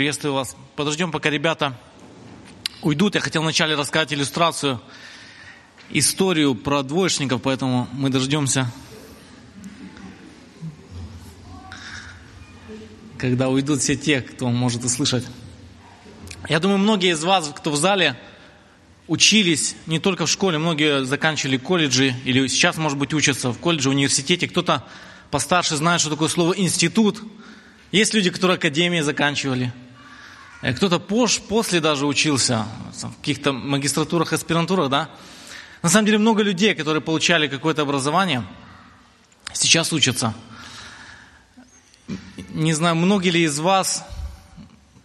Приветствую вас. Подождем, пока ребята уйдут. Я хотел вначале рассказать иллюстрацию, историю про двоечников, поэтому мы дождемся, когда уйдут все те, кто может услышать. Я думаю, многие из вас, кто в зале, учились не только в школе, многие заканчивали колледжи или сейчас, может быть, учатся в колледже, в университете. Кто-то постарше знает, что такое слово «институт». Есть люди, которые академии заканчивали. Э, кто-то после даже учился в каких-то магистратурах, аспирантурах, да. На самом деле много людей, которые получали какое-то образование, сейчас учатся. Не знаю, многие ли из вас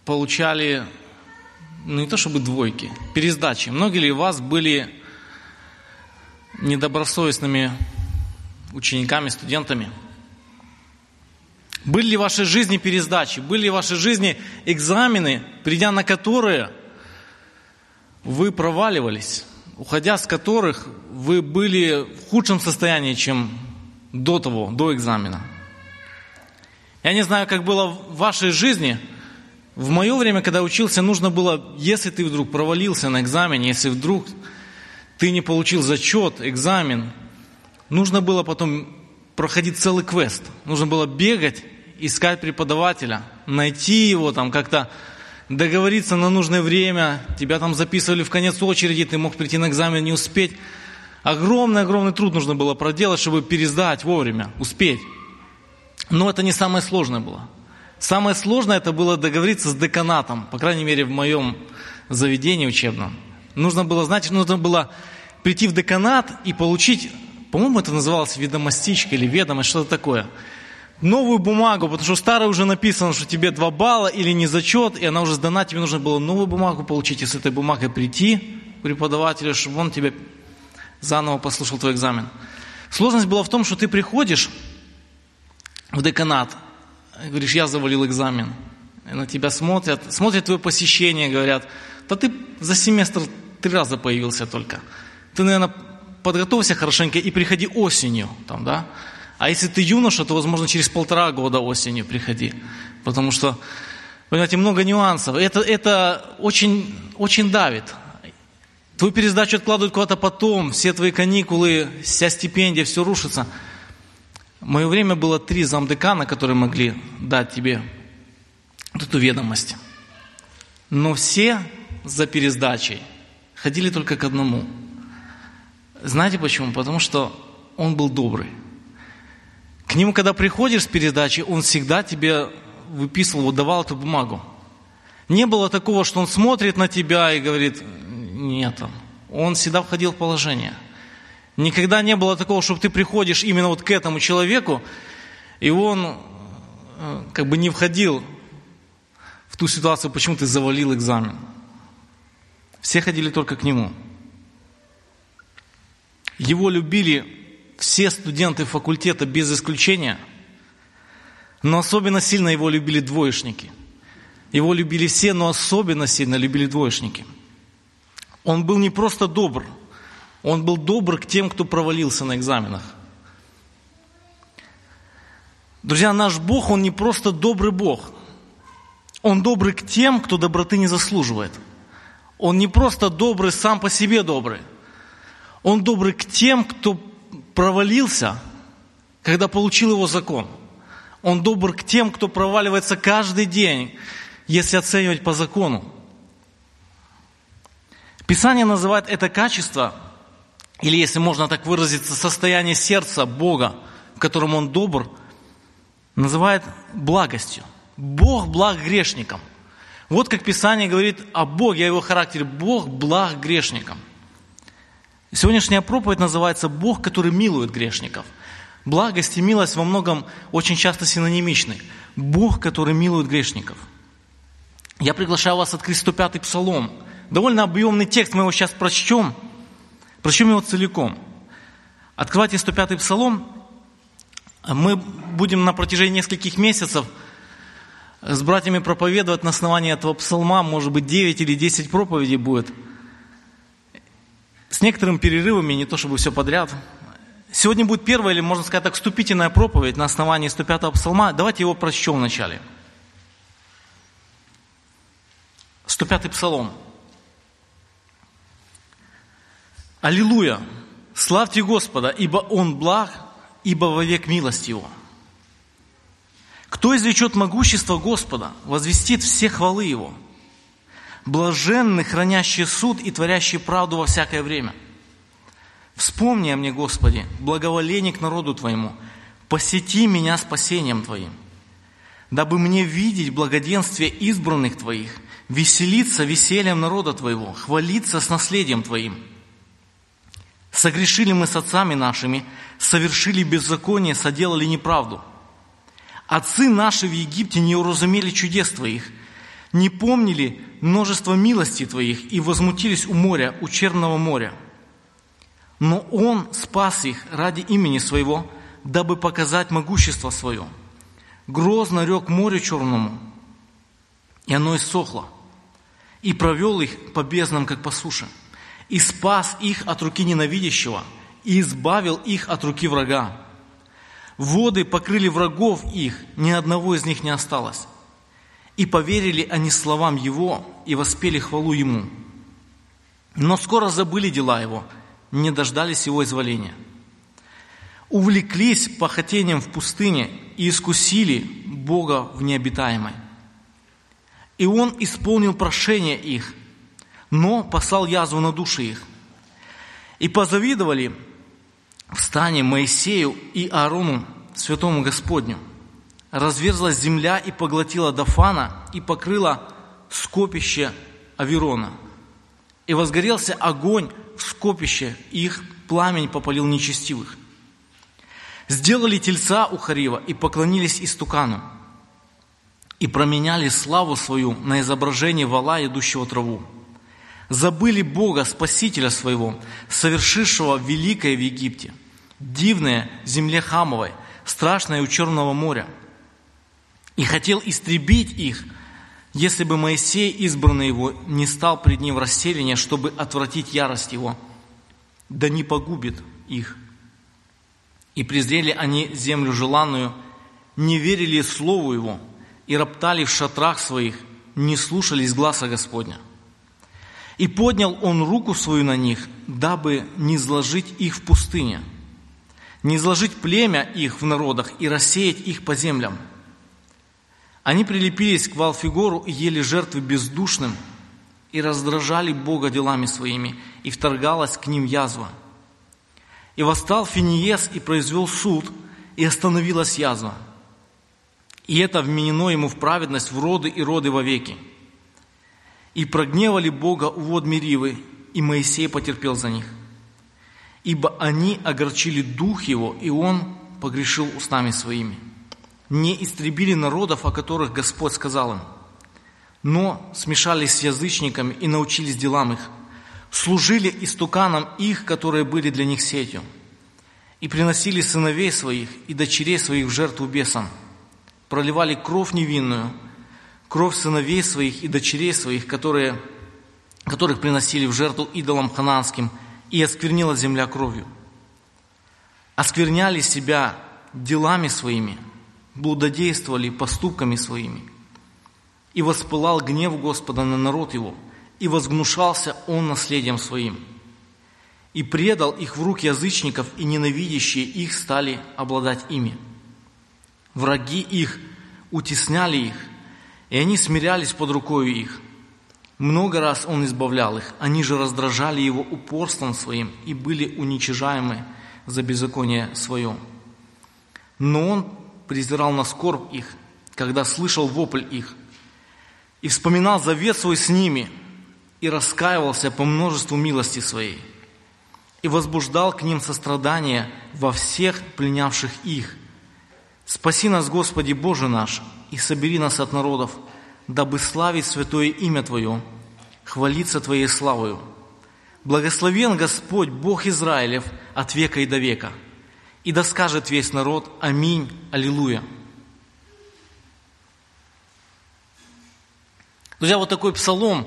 получали, ну не то чтобы двойки, пересдачи. Многие ли из вас были недобросовестными учениками, студентами – были ли в вашей жизни пересдачи? Были ли в вашей жизни экзамены, придя на которые вы проваливались, уходя с которых вы были в худшем состоянии, чем до того, до экзамена? Я не знаю, как было в вашей жизни. В мое время, когда учился, нужно было, если ты вдруг провалился на экзамене, если вдруг ты не получил зачет, экзамен, нужно было потом проходить целый квест. Нужно было бегать искать преподавателя, найти его там как-то, договориться на нужное время, тебя там записывали в конец очереди, ты мог прийти на экзамен, не успеть. Огромный-огромный труд нужно было проделать, чтобы пересдать вовремя, успеть. Но это не самое сложное было. Самое сложное это было договориться с деканатом, по крайней мере в моем заведении учебном. Нужно было, знаете, нужно было прийти в деканат и получить, по-моему, это называлось ведомостичка или ведомость, что-то такое – новую бумагу, потому что старая уже написано, что тебе два балла или не зачет, и она уже сдана, тебе нужно было новую бумагу получить, и с этой бумагой прийти к преподавателю, чтобы он тебе заново послушал твой экзамен. Сложность была в том, что ты приходишь в деканат, говоришь, я завалил экзамен, и на тебя смотрят, смотрят твое посещение, говорят, да ты за семестр три раза появился только. Ты, наверное, подготовься хорошенько и приходи осенью, там, да, а если ты юноша, то, возможно, через полтора года осенью приходи. Потому что, понимаете, много нюансов. Это, это очень, очень давит. Твою пересдачу откладывают куда-то потом, все твои каникулы, вся стипендия, все рушится. Мое время было три замдекана, которые могли дать тебе эту ведомость. Но все за пересдачей ходили только к одному. Знаете почему? Потому что он был добрый. К нему, когда приходишь с передачи, он всегда тебе выписывал, давал эту бумагу. Не было такого, что он смотрит на тебя и говорит, нет, он всегда входил в положение. Никогда не было такого, чтобы ты приходишь именно вот к этому человеку, и он э, как бы не входил в ту ситуацию, почему ты завалил экзамен. Все ходили только к нему. Его любили все студенты факультета без исключения, но особенно сильно его любили двоечники. Его любили все, но особенно сильно любили двоечники. Он был не просто добр, он был добр к тем, кто провалился на экзаменах. Друзья, наш Бог, Он не просто добрый Бог. Он добрый к тем, кто доброты не заслуживает. Он не просто добрый сам по себе добрый. Он добрый к тем, кто провалился, когда получил его закон. Он добр к тем, кто проваливается каждый день, если оценивать по закону. Писание называет это качество, или если можно так выразиться, состояние сердца Бога, в котором Он добр, называет благостью. Бог благ грешникам. Вот как Писание говорит о Боге, о Его характере. Бог благ грешникам. Сегодняшняя проповедь называется «Бог, который милует грешников». Благость и милость во многом очень часто синонимичны. Бог, который милует грешников. Я приглашаю вас открыть 105-й псалом. Довольно объемный текст, мы его сейчас прочтем. Прочтем его целиком. Открывайте 105-й псалом. Мы будем на протяжении нескольких месяцев с братьями проповедовать на основании этого псалма. Может быть, 9 или 10 проповедей будет – с некоторыми перерывами, не то чтобы все подряд. Сегодня будет первая, или можно сказать так, вступительная проповедь на основании 105-го псалма. Давайте его прочтем вначале. 105-й псалом. Аллилуйя! Славьте Господа, ибо Он благ, ибо вовек милость Его. Кто извлечет могущество Господа, возвестит все хвалы Его. Блаженны, хранящие суд и творящие правду во всякое время. Вспомни о мне, Господи, благоволение к народу Твоему, посети меня спасением Твоим, дабы мне видеть благоденствие избранных Твоих, веселиться весельем народа Твоего, хвалиться с наследием Твоим – Согрешили мы с отцами нашими, совершили беззаконие, соделали неправду. Отцы наши в Египте не уразумели чудес Твоих, не помнили множество милостей Твоих и возмутились у моря, у Черного моря. Но Он спас их ради имени Своего, дабы показать могущество Свое. Грозно рек морю Черному, и оно иссохло, и провел их по безднам, как по суше – и спас их от руки ненавидящего, и избавил их от руки врага. Воды покрыли врагов их, ни одного из них не осталось. И поверили они словам Его, и воспели хвалу Ему. Но скоро забыли дела Его, не дождались Его изволения. Увлеклись похотением в пустыне и искусили Бога в необитаемой. И Он исполнил прошение их – но послал язву на души их. И позавидовали в стане Моисею и Аарону, святому Господню. Разверзлась земля и поглотила Дафана и покрыла скопище Аверона. И возгорелся огонь в скопище, и их пламень попалил нечестивых. Сделали тельца у Харива и поклонились истукану, и променяли славу свою на изображение вала, идущего траву забыли Бога, Спасителя своего, совершившего великое в Египте, дивное земле Хамовой, страшное у Черного моря, и хотел истребить их, если бы Моисей, избранный его, не стал пред ним расселение, чтобы отвратить ярость его, да не погубит их. И презрели они землю желанную, не верили слову его, и роптали в шатрах своих, не слушались гласа Господня. И поднял он руку свою на них, дабы не изложить их в пустыне, не изложить племя их в народах и рассеять их по землям. Они прилепились к Валфигору и ели жертвы бездушным, и раздражали Бога делами своими, и вторгалась к ним язва. И восстал Финиес и произвел суд, и остановилась язва. И это вменено ему в праведность в роды и роды вовеки. веки и прогневали Бога у вод Меривы, и Моисей потерпел за них. Ибо они огорчили дух его, и он погрешил устами своими. Не истребили народов, о которых Господь сказал им, но смешались с язычниками и научились делам их, служили истуканам их, которые были для них сетью, и приносили сыновей своих и дочерей своих в жертву бесам, проливали кровь невинную – кровь сыновей своих и дочерей своих, которые, которых приносили в жертву идолам хананским, и осквернила земля кровью. Оскверняли себя делами своими, блудодействовали поступками своими. И воспылал гнев Господа на народ его, и возгнушался он наследием своим. И предал их в руки язычников, и ненавидящие их стали обладать ими. Враги их утесняли их, и они смирялись под рукою их. Много раз Он избавлял их, они же раздражали Его упорством своим и были уничижаемы за беззаконие свое. Но Он презирал на скорбь их, когда слышал вопль их, и вспоминал завет свой с ними, и раскаивался по множеству милости своей, и возбуждал к ним сострадание во всех пленявших их. Спаси нас, Господи Боже наш, и собери нас от народов, дабы славить святое имя Твое, хвалиться Твоей славою. Благословен Господь, Бог Израилев, от века и до века. И да скажет весь народ Аминь, Аллилуйя. Друзья, вот такой псалом,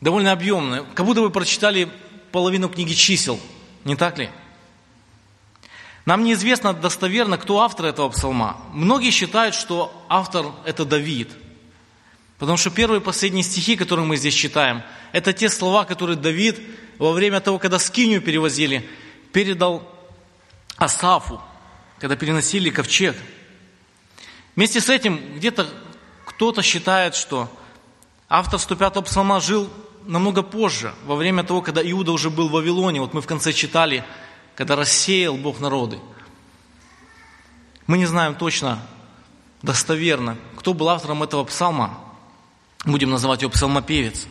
довольно объемный, как будто вы прочитали половину книги чисел, не так ли? Нам неизвестно достоверно, кто автор этого псалма. Многие считают, что автор – это Давид. Потому что первые и последние стихи, которые мы здесь читаем, это те слова, которые Давид во время того, когда Скинию перевозили, передал Асафу, когда переносили ковчег. Вместе с этим где-то кто-то считает, что автор 105-го псалма жил намного позже, во время того, когда Иуда уже был в Вавилоне. Вот мы в конце читали, когда рассеял Бог народы. Мы не знаем точно, достоверно, кто был автором этого псалма. Будем называть его псалмопевец.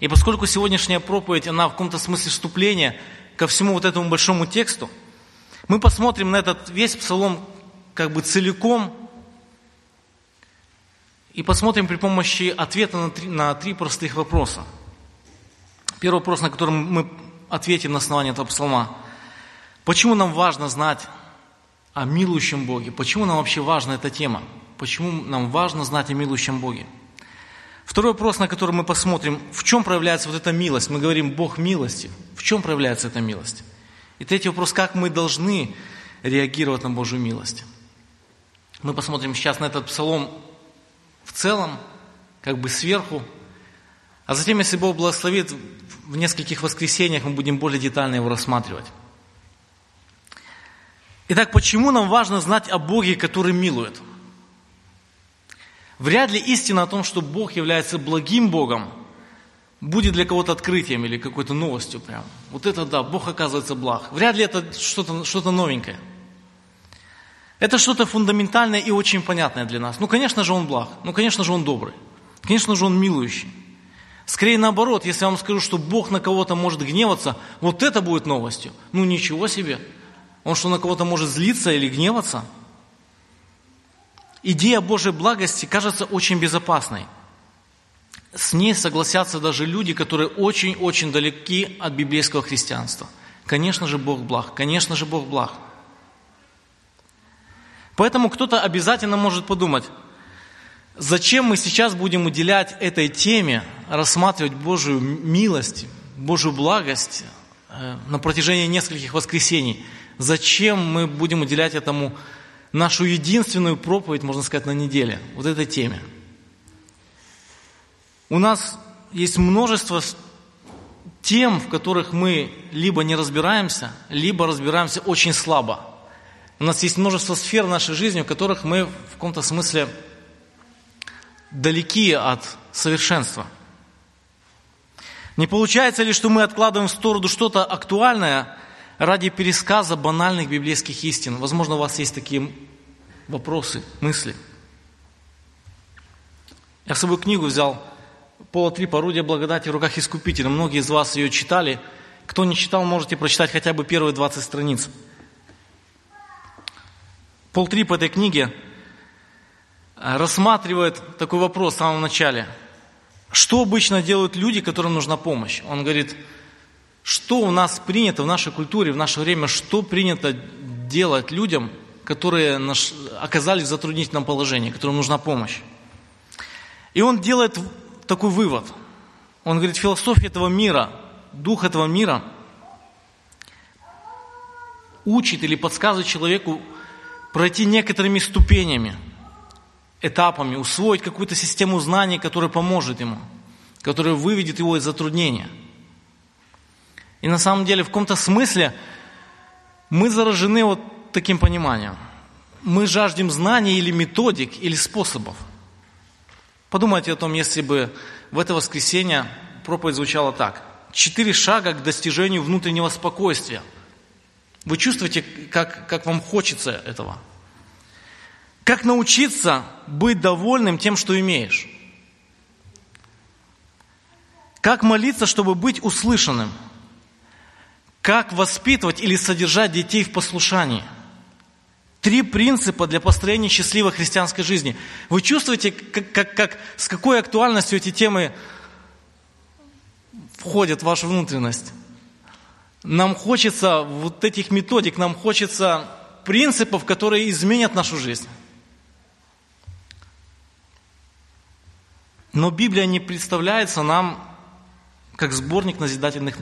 И поскольку сегодняшняя проповедь, она в каком-то смысле вступление ко всему вот этому большому тексту, мы посмотрим на этот весь псалом как бы целиком и посмотрим при помощи ответа на три, на три простых вопроса. Первый вопрос, на который мы ответим на основании этого псалма. Почему нам важно знать о милующем Боге? Почему нам вообще важна эта тема? Почему нам важно знать о милующем Боге? Второй вопрос, на который мы посмотрим, в чем проявляется вот эта милость? Мы говорим, Бог милости. В чем проявляется эта милость? И третий вопрос, как мы должны реагировать на Божью милость? Мы посмотрим сейчас на этот псалом в целом, как бы сверху. А затем, если Бог благословит, в нескольких воскресениях мы будем более детально его рассматривать. Итак, почему нам важно знать о Боге, который милует? Вряд ли истина о том, что Бог является благим Богом, будет для кого-то открытием или какой-то новостью прям. Вот это да, Бог оказывается благ. Вряд ли это что-то что новенькое. Это что-то фундаментальное и очень понятное для нас. Ну, конечно же, Он благ. Ну, конечно же, Он добрый. Конечно же, Он милующий. Скорее наоборот, если я вам скажу, что Бог на кого-то может гневаться, вот это будет новостью. Ну, ничего себе. Он что, на кого-то может злиться или гневаться? Идея Божьей благости кажется очень безопасной. С ней согласятся даже люди, которые очень-очень далеки от библейского христианства. Конечно же, Бог благ. Конечно же, Бог благ. Поэтому кто-то обязательно может подумать, зачем мы сейчас будем уделять этой теме, рассматривать Божию милость, Божью благость э, на протяжении нескольких воскресений. Зачем мы будем уделять этому нашу единственную проповедь, можно сказать, на неделе, вот этой теме. У нас есть множество тем, в которых мы либо не разбираемся, либо разбираемся очень слабо. У нас есть множество сфер нашей жизни, в которых мы в каком-то смысле далеки от совершенства. Не получается ли, что мы откладываем в сторону что-то актуальное ради пересказа банальных библейских истин? Возможно, у вас есть такие вопросы, мысли. Я с собой книгу взял «Пола три порудия благодати в руках Искупителя». Многие из вас ее читали. Кто не читал, можете прочитать хотя бы первые 20 страниц. Пол три по этой книге э, рассматривает такой вопрос в самом начале. Что обычно делают люди, которым нужна помощь? Он говорит, что у нас принято в нашей культуре, в наше время, что принято делать людям, которые оказались в затруднительном положении, которым нужна помощь. И он делает такой вывод. Он говорит, философия этого мира, дух этого мира учит или подсказывает человеку пройти некоторыми ступенями, этапами, усвоить какую-то систему знаний, которая поможет ему, которая выведет его из затруднения. И на самом деле в каком-то смысле мы заражены вот таким пониманием. Мы жаждем знаний или методик, или способов. Подумайте о том, если бы в это воскресенье проповедь звучала так. Четыре шага к достижению внутреннего спокойствия – вы чувствуете, как, как вам хочется этого? Как научиться быть довольным тем, что имеешь? Как молиться, чтобы быть услышанным? Как воспитывать или содержать детей в послушании? Три принципа для построения счастливой христианской жизни. Вы чувствуете, как, как, как, с какой актуальностью эти темы входят в вашу внутренность? Нам хочется вот этих методик, нам хочется принципов, которые изменят нашу жизнь. Но Библия не представляется нам как сборник назидательных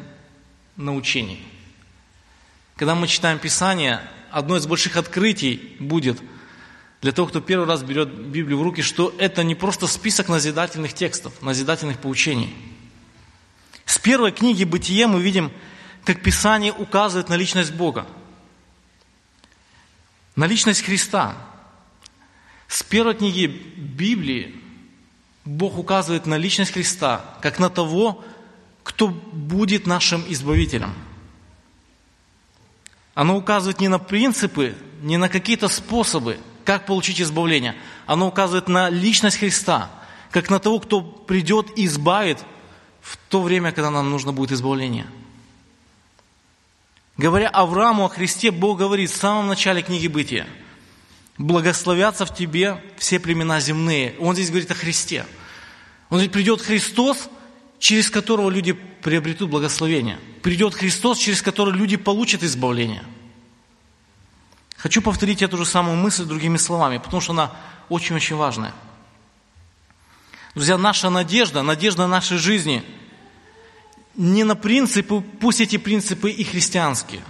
научений. Когда мы читаем Писание, одно из больших открытий будет для того, кто первый раз берет Библию в руки, что это не просто список назидательных текстов, назидательных поучений. С первой книги «Бытие» мы видим, как Писание указывает на личность Бога, на личность Христа. С первой книги Библии Бог указывает на личность Христа, как на того, кто будет нашим избавителем. Оно указывает не на принципы, не на какие-то способы, как получить избавление. Оно указывает на личность Христа, как на того, кто придет и избавит в то время, когда нам нужно будет избавление. Говоря Аврааму о Христе, Бог говорит в самом начале книги Бытия, «Благословятся в тебе все племена земные». Он здесь говорит о Христе. Он говорит, придет Христос, через которого люди приобретут благословение. Придет Христос, через который люди получат избавление. Хочу повторить эту же самую мысль другими словами, потому что она очень-очень важная. Друзья, наша надежда, надежда нашей жизни не на принципы, пусть эти принципы и христианские,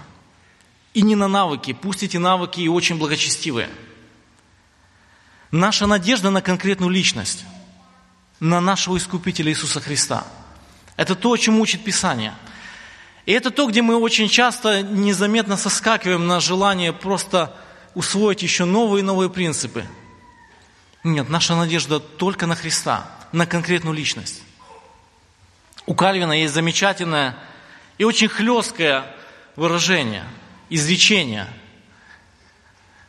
и не на навыки, пусть эти навыки и очень благочестивые. Наша надежда на конкретную личность, на нашего Искупителя Иисуса Христа. Это то, о чем учит Писание. И это то, где мы очень часто незаметно соскакиваем на желание просто усвоить еще новые и новые принципы – нет, наша надежда только на Христа, на конкретную личность. У Кальвина есть замечательное и очень хлесткое выражение, изречение.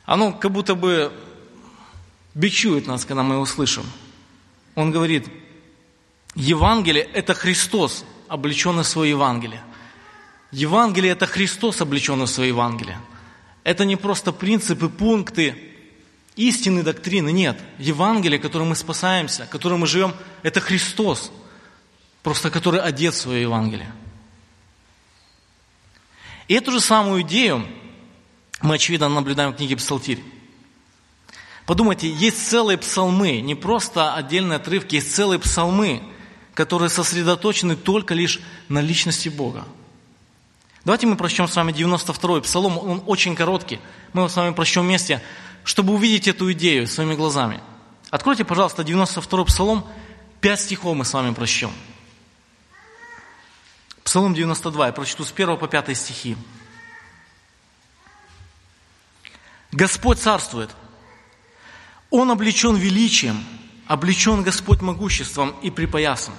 Оно как будто бы бичует нас, когда мы его слышим. Он говорит, Евангелие – это Христос, облеченный в свое Евангелие. Евангелие – это Христос, облеченный в свое Евангелие. Это не просто принципы, пункты, истины доктрины нет. Евангелие, которым мы спасаемся, которым мы живем, это Христос, просто который одет в свое Евангелие. И эту же самую идею мы, очевидно, наблюдаем в книге Псалтирь. Подумайте, есть целые псалмы, не просто отдельные отрывки, есть целые псалмы, которые сосредоточены только лишь на личности Бога. Давайте мы прочтем с вами 92-й псалом, он очень короткий. Мы его с вами прочтем вместе чтобы увидеть эту идею своими глазами. Откройте, пожалуйста, 92-й Псалом, 5 стихов мы с вами прочтем. Псалом 92, я прочту с 1 по 5 стихи. Господь царствует. Он облечен величием, облечен Господь могуществом и припоясом.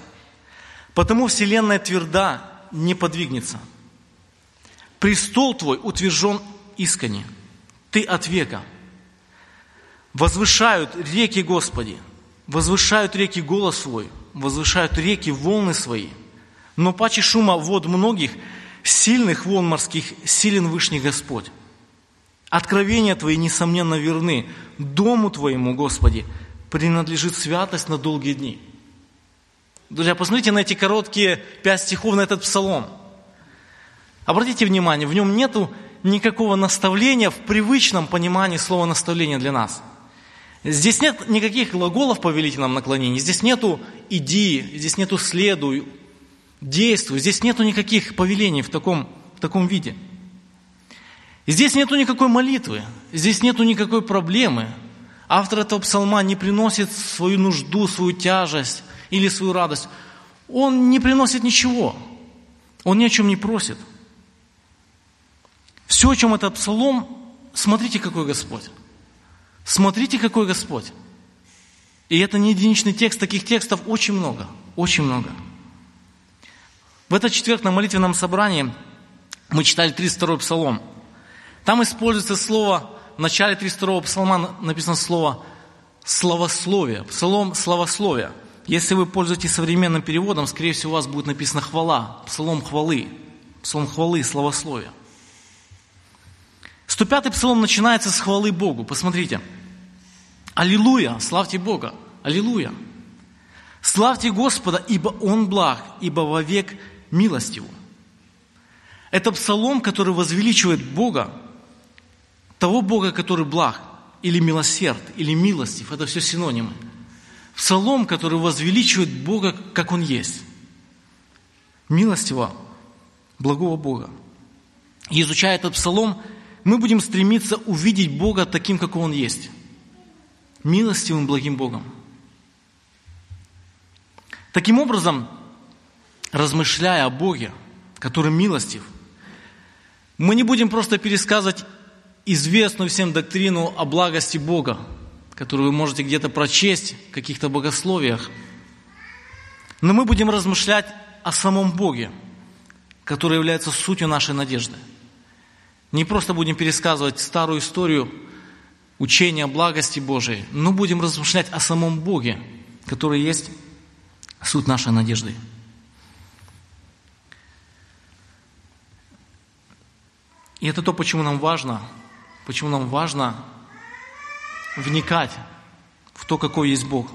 Потому вселенная тверда, не подвигнется. Престол твой утвержден искренне. Ты от века – Возвышают реки Господи, возвышают реки голос свой, возвышают реки волны свои. Но паче шума вод многих, сильных волн морских, силен Вышний Господь. Откровения Твои, несомненно, верны. Дому Твоему, Господи, принадлежит святость на долгие дни. Друзья, посмотрите на эти короткие пять стихов, на этот псалом. Обратите внимание, в нем нету никакого наставления в привычном понимании слова наставления для нас – Здесь нет никаких глаголов повелительном наклонении, здесь нету «иди», здесь нету «следуй», «действуй», здесь нету никаких повелений в таком, в таком виде. Здесь нету никакой молитвы, здесь нету никакой проблемы. Автор этого псалма не приносит свою нужду, свою тяжесть или свою радость. Он не приносит ничего. Он ни о чем не просит. Все, о чем этот псалом, смотрите, какой Господь. Смотрите, какой Господь. И это не единичный текст, таких текстов очень много, очень много. В этот четверг на молитвенном собрании мы читали 32-й псалом. Там используется слово, начале 32-го псалма написано слово «словословие», псалом «словословие». Если вы пользуетесь современным переводом, скорее всего, у вас будет написано «хвала», псалом хвалы, псалом хвалы, словословие. 105-й псалом начинается с хвалы Богу. Посмотрите. Аллилуйя, славьте Бога. Аллилуйя. Славьте Господа, ибо Он благ, ибо вовек милость Его. Это псалом, который возвеличивает Бога, того Бога, который благ, или милосерд, или милостив. Это все синонимы. Псалом, который возвеличивает Бога, как Он есть. Милостиво, благого Бога. И изучая этот псалом, мы будем стремиться увидеть Бога таким, какой Он есть. милостивым, благим Богом. Таким образом, размышляя о Боге, который милостив, мы не будем просто пересказывать известную всем доктрину о благости Бога, которую вы можете где-то прочесть в каких-то богословиях, но мы будем размышлять о самом Боге, который является сутью нашей надежды. Не просто будем пересказывать старую историю учения о благости Божией, но будем размышлять о самом Боге, который есть суть нашей надежды. И это то, почему нам важно, почему нам важно вникать в то, какой есть Бог.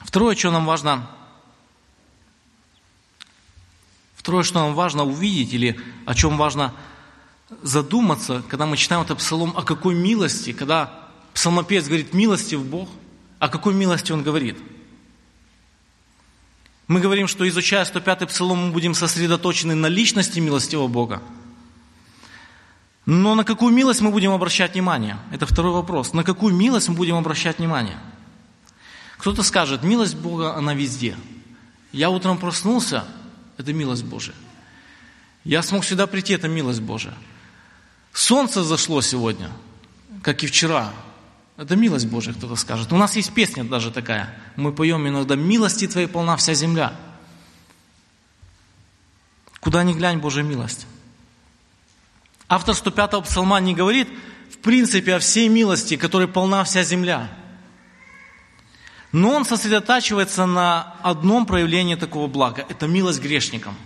Второе, что нам важно, второе, что нам важно увидеть или о чем важно задуматься, когда мы читаем этот псалом, о какой милости, когда псалмопевец говорит «милости в Бог», о какой милости он говорит – мы говорим, что изучая 105-й псалом, мы будем сосредоточены на личности милостивого Бога. Но на какую милость мы будем обращать внимание? Это второй вопрос. На какую милость мы будем обращать внимание? Кто-то скажет, милость Бога, она везде. Я утром проснулся, это милость Божия. Я смог сюда прийти, это милость Божия. Солнце зашло сегодня, как и вчера, это милость Божия, кто-то скажет. У нас есть песня даже такая. Мы поем иногда «Милости Твоей полна вся земля». Куда ни глянь, Божья милость. Автор 105-го псалма не говорит, в принципе, о всей милости, которой полна вся земля. Но он сосредотачивается на одном проявлении такого блага. Это милость грешникам.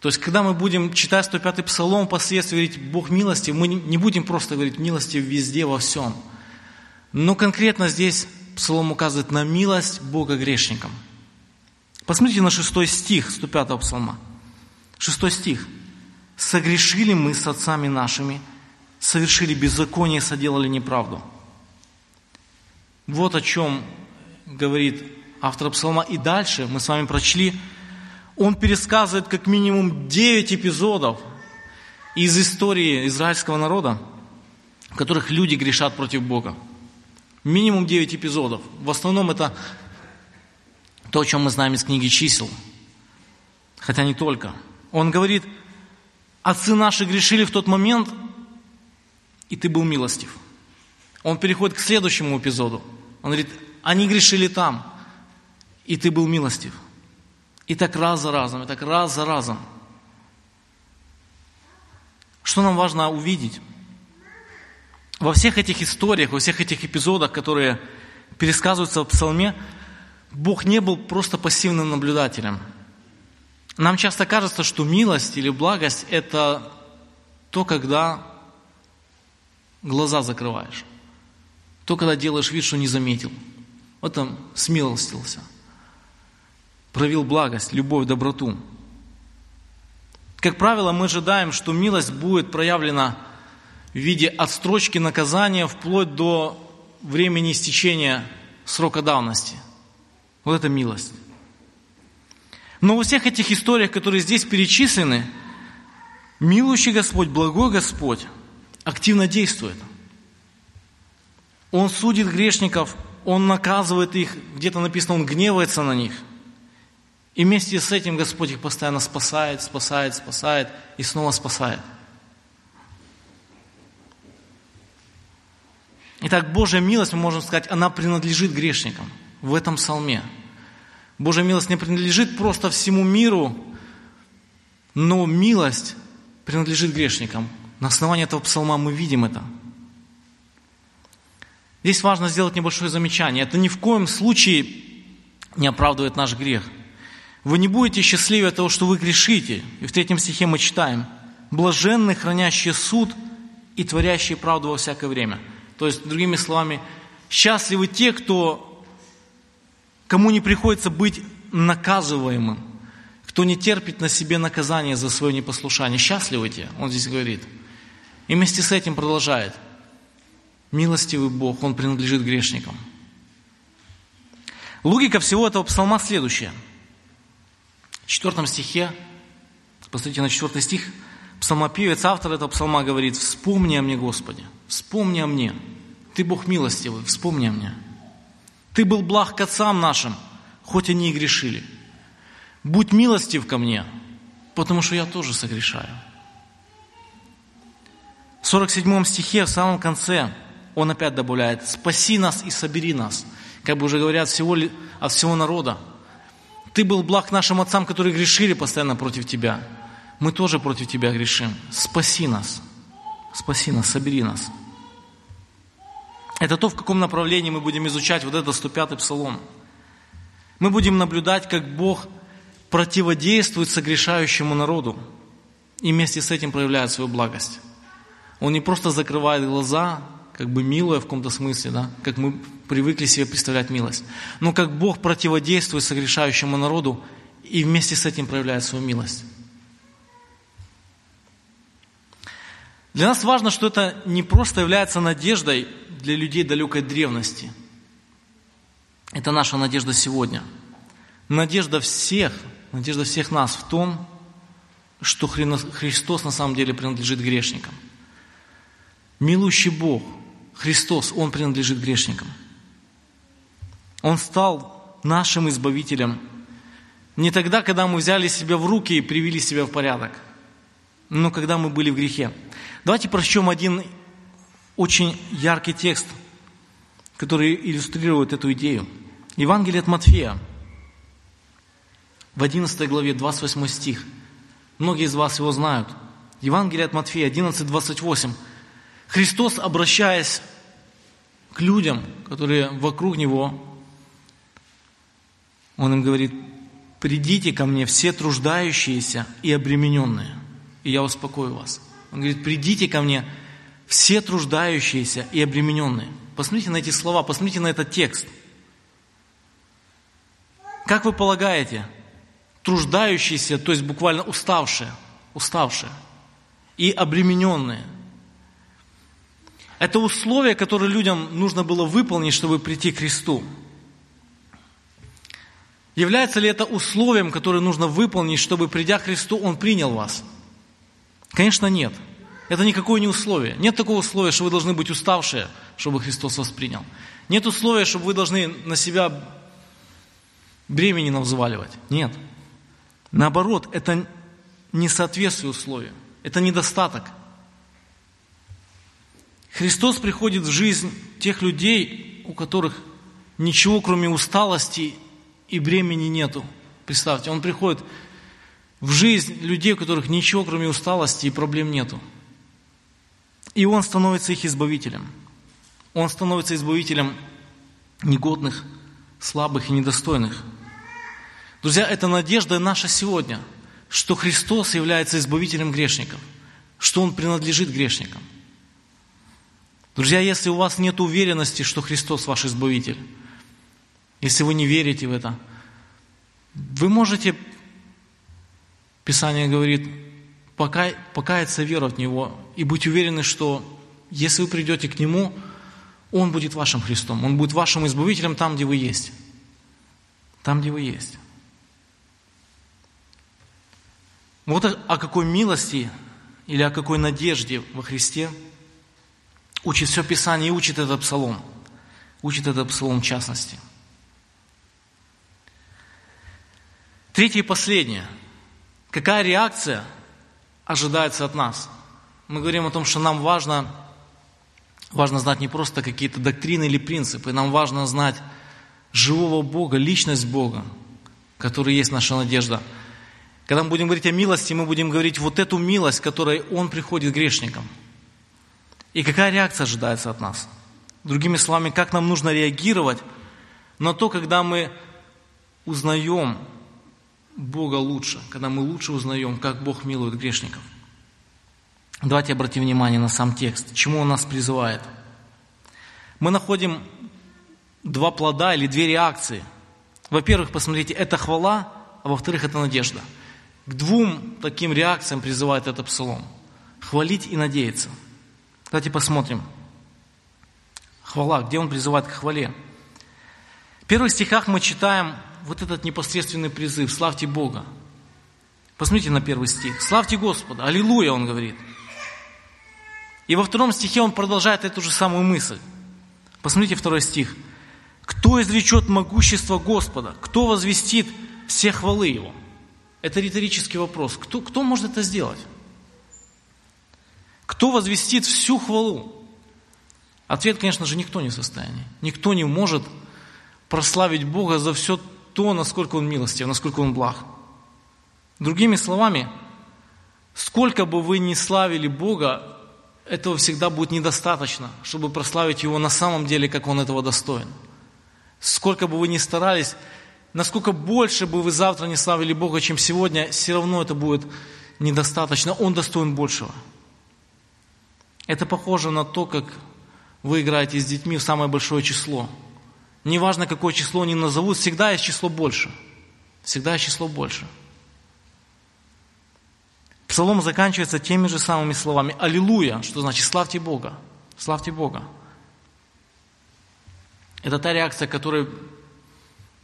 То есть, когда мы будем читать 105-й псалом, впоследствии говорить «Бог милости», мы не будем просто говорить «милости везде, во всем». Но конкретно здесь Псалом указывает на милость Бога грешникам. Посмотрите на шестой стих 105-го псалма. Шестой стих. «Согрешили мы с отцами нашими, совершили беззаконие, соделали неправду». Вот о чем говорит автор псалма. И дальше мы с вами прочли, он пересказывает как минимум 9 эпизодов из истории израильского народа, в которых люди грешат против Бога. Минимум 9 эпизодов. В основном это то, о чем мы знаем из книги чисел. Хотя не только. Он говорит, отцы наши грешили в тот момент, и ты был милостив. Он переходит к следующему эпизоду. Он говорит, они грешили там, и ты был милостив. И так раз за разом, и так раз за разом. Что нам важно увидеть? во всех этих историях, во всех этих эпизодах, которые пересказываются в псалме, Бог не был просто пассивным наблюдателем. Нам часто кажется, что милость или благость – это то, когда глаза закрываешь. То, когда делаешь вид, что не заметил. Вот там смилостился. Проявил благость, любовь, доброту. Как правило, мы ожидаем, что милость будет проявлена – в виде отстрочки наказания вплоть до времени истечения срока давности. Вот это милость. Но во всех этих историях, которые здесь перечислены, милующий Господь, благой Господь активно действует. Он судит грешников, Он наказывает их, где-то написано, Он гневается на них. И вместе с этим Господь их постоянно спасает, спасает, спасает и снова спасает. Итак, Божья милость, мы можем сказать, она принадлежит грешникам в этом псалме. Божья милость не принадлежит просто всему миру, но милость принадлежит грешникам. На основании этого псалма мы видим это. Здесь важно сделать небольшое замечание. Это ни в коем случае не оправдывает наш грех. Вы не будете счастливы от того, что вы грешите. И в третьем стихе мы читаем. «Блаженны, хранящие суд и творящие правду во всякое время». То есть, другими словами, счастливы те, кто, кому не приходится быть наказываемым, кто не терпит на себе наказание за свое непослушание. Счастливы те, он здесь говорит. И вместе с этим продолжает. Милостивый Бог, Он принадлежит грешникам. Логика всего этого псалма следующая. В четвертом стихе, посмотрите на четвертый стих – Псалмопевец, автор этого псалма говорит, «Вспомни о мне, Господи, вспомни о мне. Ты Бог милостивый, вспомни о мне. Ты был благ к отцам нашим, хоть они и грешили. Будь милостив ко мне, потому что я тоже согрешаю. В 47 стихе, в самом конце, он опять добавляет, «Спаси нас и собери нас». Как бы уже говорят всего, от всего народа. Ты был благ нашим отцам, которые грешили постоянно против тебя. Мы тоже против тебя грешим. Спаси нас. Спаси нас, собери нас. Это то, в каком направлении мы будем изучать вот этот 105-й псалом. Мы будем наблюдать, как Бог противодействует согрешающему народу и вместе с этим проявляет свою благость. Он не просто закрывает глаза, как бы милуя в каком-то смысле, да, как мы привыкли себе представлять милость, но как Бог противодействует согрешающему народу и вместе с этим проявляет свою милость. Для нас важно, что это не просто является надеждой для людей далекой древности. Это наша надежда сегодня. Надежда всех, надежда всех нас в том, что Христос на самом деле принадлежит грешникам. Милующий Бог, Христос, Он принадлежит грешникам. Он стал нашим избавителем не тогда, когда мы взяли себя в руки и привели себя в порядок, но когда мы были в грехе. Давайте прочтем один очень яркий текст, который иллюстрирует эту идею. Евангелие от Матфея, в 11 главе, 28 стих. Многие из вас его знают. Евангелие от Матфея, 11, 28. Христос, обращаясь к людям, которые вокруг Него, Он им говорит, придите ко мне все труждающиеся и обремененные, и я успокою вас. Он говорит, придите ко мне все труждающиеся и обремененные. Посмотрите на эти слова, посмотрите на этот текст. Как вы полагаете, труждающиеся, то есть буквально уставшие, уставшие и обремененные – это условие, которое людям нужно было выполнить, чтобы прийти к Христу. Является ли это условием, которое нужно выполнить, чтобы, придя к Христу, Он принял вас? Конечно, нет. Это никакое не условие. Нет такого условия, что вы должны быть уставшие, чтобы Христос вас принял. Нет условия, чтобы вы должны на себя бремени взваливать. Нет. Наоборот, это несоответствие условию. Это недостаток. Христос приходит в жизнь тех людей, у которых ничего, кроме усталости и бремени нету. Представьте, Он приходит в жизнь людей, у которых ничего, кроме усталости и проблем нету. И Он становится их избавителем. Он становится избавителем негодных, слабых и недостойных. Друзья, это надежда наша сегодня, что Христос является избавителем грешников, что Он принадлежит грешникам. Друзья, если у вас нет уверенности, что Христос ваш избавитель, если вы не верите в это, вы можете, Писание говорит, покаяться веровать в Него и быть уверены, что если вы придете к Нему, Он будет вашим Христом, Он будет вашим избавителем там, где вы есть. Там, где вы есть. Вот о какой милости или о какой надежде во Христе учит все Писание и учит этот псалом. Учит этот псалом в частности. Третье и последнее. Какая реакция ожидается от нас? Мы говорим о том, что нам важно, важно знать не просто какие-то доктрины или принципы, нам важно знать живого Бога, личность Бога, который есть наша надежда. Когда мы будем говорить о милости, мы будем говорить вот эту милость, которой Он приходит грешникам. И какая реакция ожидается от нас? Другими словами, как нам нужно реагировать на то, когда мы узнаем Бога лучше, когда мы лучше узнаем, как Бог милует грешников. Давайте обратим внимание на сам текст. Чему он нас призывает? Мы находим два плода или две реакции. Во-первых, посмотрите, это хвала, а во-вторых, это надежда. К двум таким реакциям призывает этот псалом. Хвалить и надеяться. Давайте посмотрим. Хвала, где он призывает к хвале. В первых стихах мы читаем вот этот непосредственный призыв «Славьте Бога». Посмотрите на первый стих. «Славьте Господа». Аллилуйя, он говорит. И во втором стихе он продолжает эту же самую мысль. Посмотрите второй стих. «Кто извлечет могущество Господа? Кто возвестит все хвалы Его?» Это риторический вопрос. Кто, кто может это сделать? Кто возвестит всю хвалу? Ответ, конечно же, никто не в состоянии. Никто не может прославить Бога за все то, насколько Он милостив, насколько Он благ. Другими словами, сколько бы вы ни славили Бога, этого всегда будет недостаточно, чтобы прославить Его на самом деле, как Он этого достоин. Сколько бы вы ни старались, насколько больше бы вы завтра не славили Бога, чем сегодня, все равно это будет недостаточно. Он достоин большего. Это похоже на то, как вы играете с детьми в самое большое число. Неважно, какое число они назовут, всегда есть число больше. Всегда есть число больше. Псалом заканчивается теми же самыми словами «Аллилуйя», что значит «славьте Бога», «славьте Бога». Это та реакция, к которой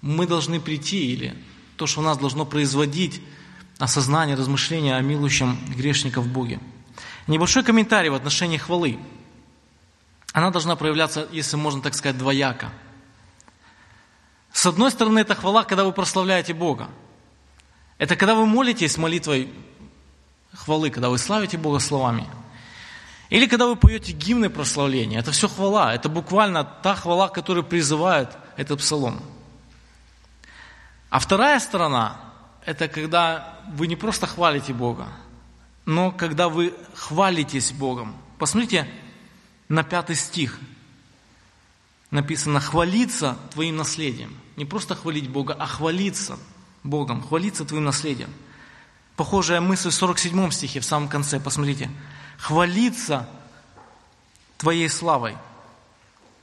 мы должны прийти, или то, что у нас должно производить осознание, размышление о милующем грешников Боге. Небольшой комментарий в отношении хвалы. Она должна проявляться, если можно так сказать, двояко. С одной стороны, это хвала, когда вы прославляете Бога. Это когда вы молитесь молитвой хвалы, когда вы славите Бога словами. Или когда вы поете гимны прославления. Это все хвала. Это буквально та хвала, которая призывает этот псалом. А вторая сторона – это когда вы не просто хвалите Бога, но когда вы хвалитесь Богом. Посмотрите на пятый стих. Написано «хвалиться твоим наследием». Не просто хвалить Бога, а хвалиться Богом, хвалиться твоим наследием. Похожая мысль в 47 стихе, в самом конце, посмотрите. «Хвалиться Твоей славой».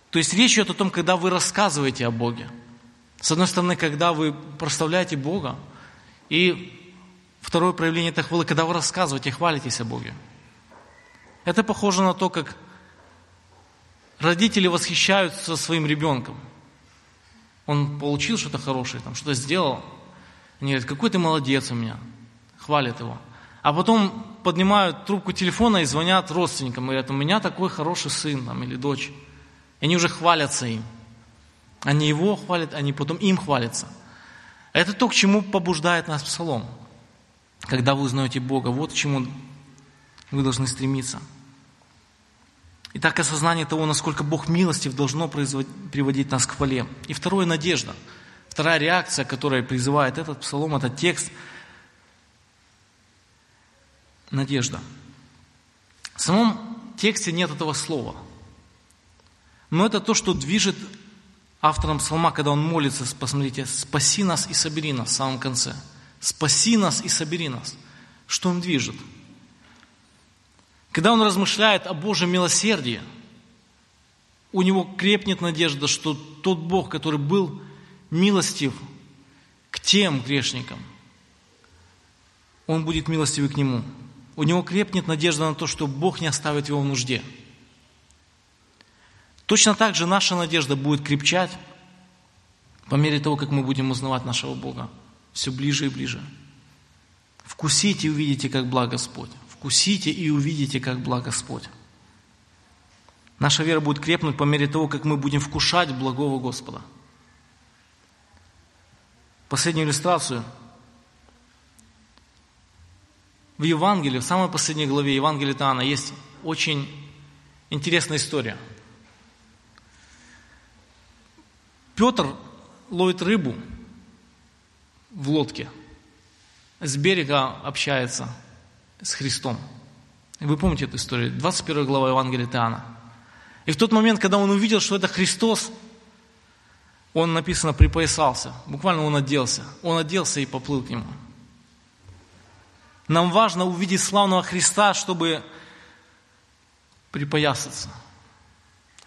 То есть речь идет о том, когда вы рассказываете о Боге. С одной стороны, когда вы прославляете Бога, и второе проявление этой хвалы, когда вы рассказываете, хвалитесь о Боге. Это похоже на то, как родители восхищаются своим ребенком. Он получил что-то хорошее, там, что-то сделал. Они говорят, какой ты молодец у меня хвалят его. А потом поднимают трубку телефона и звонят родственникам, и говорят, у меня такой хороший сын там, или дочь. И они уже хвалятся им. Они его хвалят, они потом им хвалятся. Это то, к чему побуждает нас Псалом. Когда вы узнаете Бога, вот к чему вы должны стремиться. Итак, осознание того, насколько Бог милостив, должно приводить нас к хвале. И второе – надежда. Вторая реакция, которая призывает этот псалом, этот текст – надежда. В самом тексте нет этого слова. Но это то, что движет автором псалма, когда он молится, посмотрите, «Спаси нас и собери нас» в самом конце. «Спаси нас и собери нас». Что он движет? Когда он размышляет о Божьем милосердии, у него крепнет надежда, что тот Бог, который был милостив к тем грешникам, он будет милостивый к нему – у него крепнет надежда на то, что Бог не оставит его в нужде. Точно так же наша надежда будет крепчать по мере того, как мы будем узнавать нашего Бога все ближе и ближе. Вкусите и увидите, как благ Господь. Вкусите и увидите, как благ Господь. Наша вера будет крепнуть по мере того, как мы будем вкушать благого Господа. Последнюю иллюстрацию – в Евангелии, в самой последней главе Евангелия Иоанна есть очень интересная история. Петр ловит рыбу в лодке, с берега общается с Христом. Вы помните эту историю? 21 глава Евангелия Иоанна. И в тот момент, когда он увидел, что это Христос, он, написано, припоясался. Буквально он оделся. Он оделся и поплыл к нему. Нам важно увидеть славного Христа, чтобы припоясаться,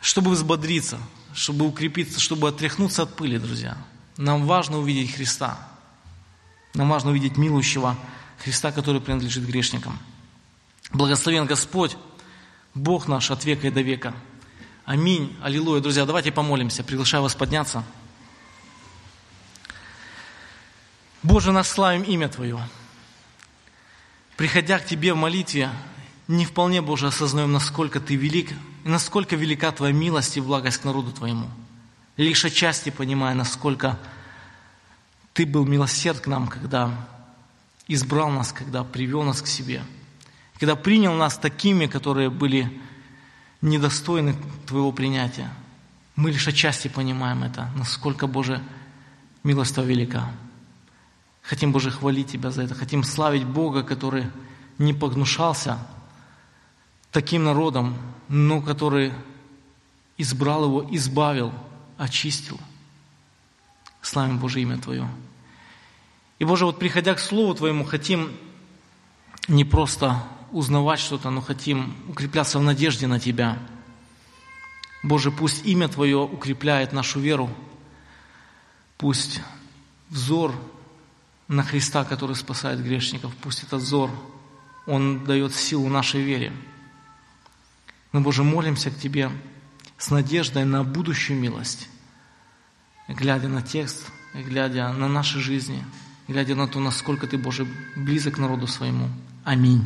чтобы взбодриться, чтобы укрепиться, чтобы отряхнуться от пыли, друзья. Нам важно увидеть Христа. Нам важно увидеть милующего Христа, который принадлежит грешникам. Благословен Господь, Бог наш от века и до века. Аминь. Аллилуйя. Друзья, давайте помолимся. Приглашаю вас подняться. Боже, наш славим имя Твое приходя к Тебе в молитве, не вполне, Боже, осознаем, насколько Ты велик и насколько велика Твоя милость и благость к народу Твоему. Лишь отчасти понимая, насколько Ты был милосерд к нам, когда избрал нас, когда привел нас к себе, когда принял нас такими, которые были недостойны Твоего принятия. Мы лишь отчасти понимаем это, насколько, Боже, милость Твоя велика. Хотим, Боже, хвалить Тебя за это. Хотим славить Бога, который не погнушался таким народом, но который избрал его, избавил, очистил. Славим Божье имя Твое. И, Боже, вот приходя к Слову Твоему, хотим не просто узнавать что-то, но хотим укрепляться в надежде на Тебя. Боже, пусть имя Твое укрепляет нашу веру, пусть взор на Христа, который спасает грешников, пусть этот взор, он дает силу нашей вере. Мы, Боже, молимся к Тебе с надеждой на будущую милость, глядя на текст, глядя на наши жизни, глядя на то, насколько Ты, Боже, близок к народу своему. Аминь.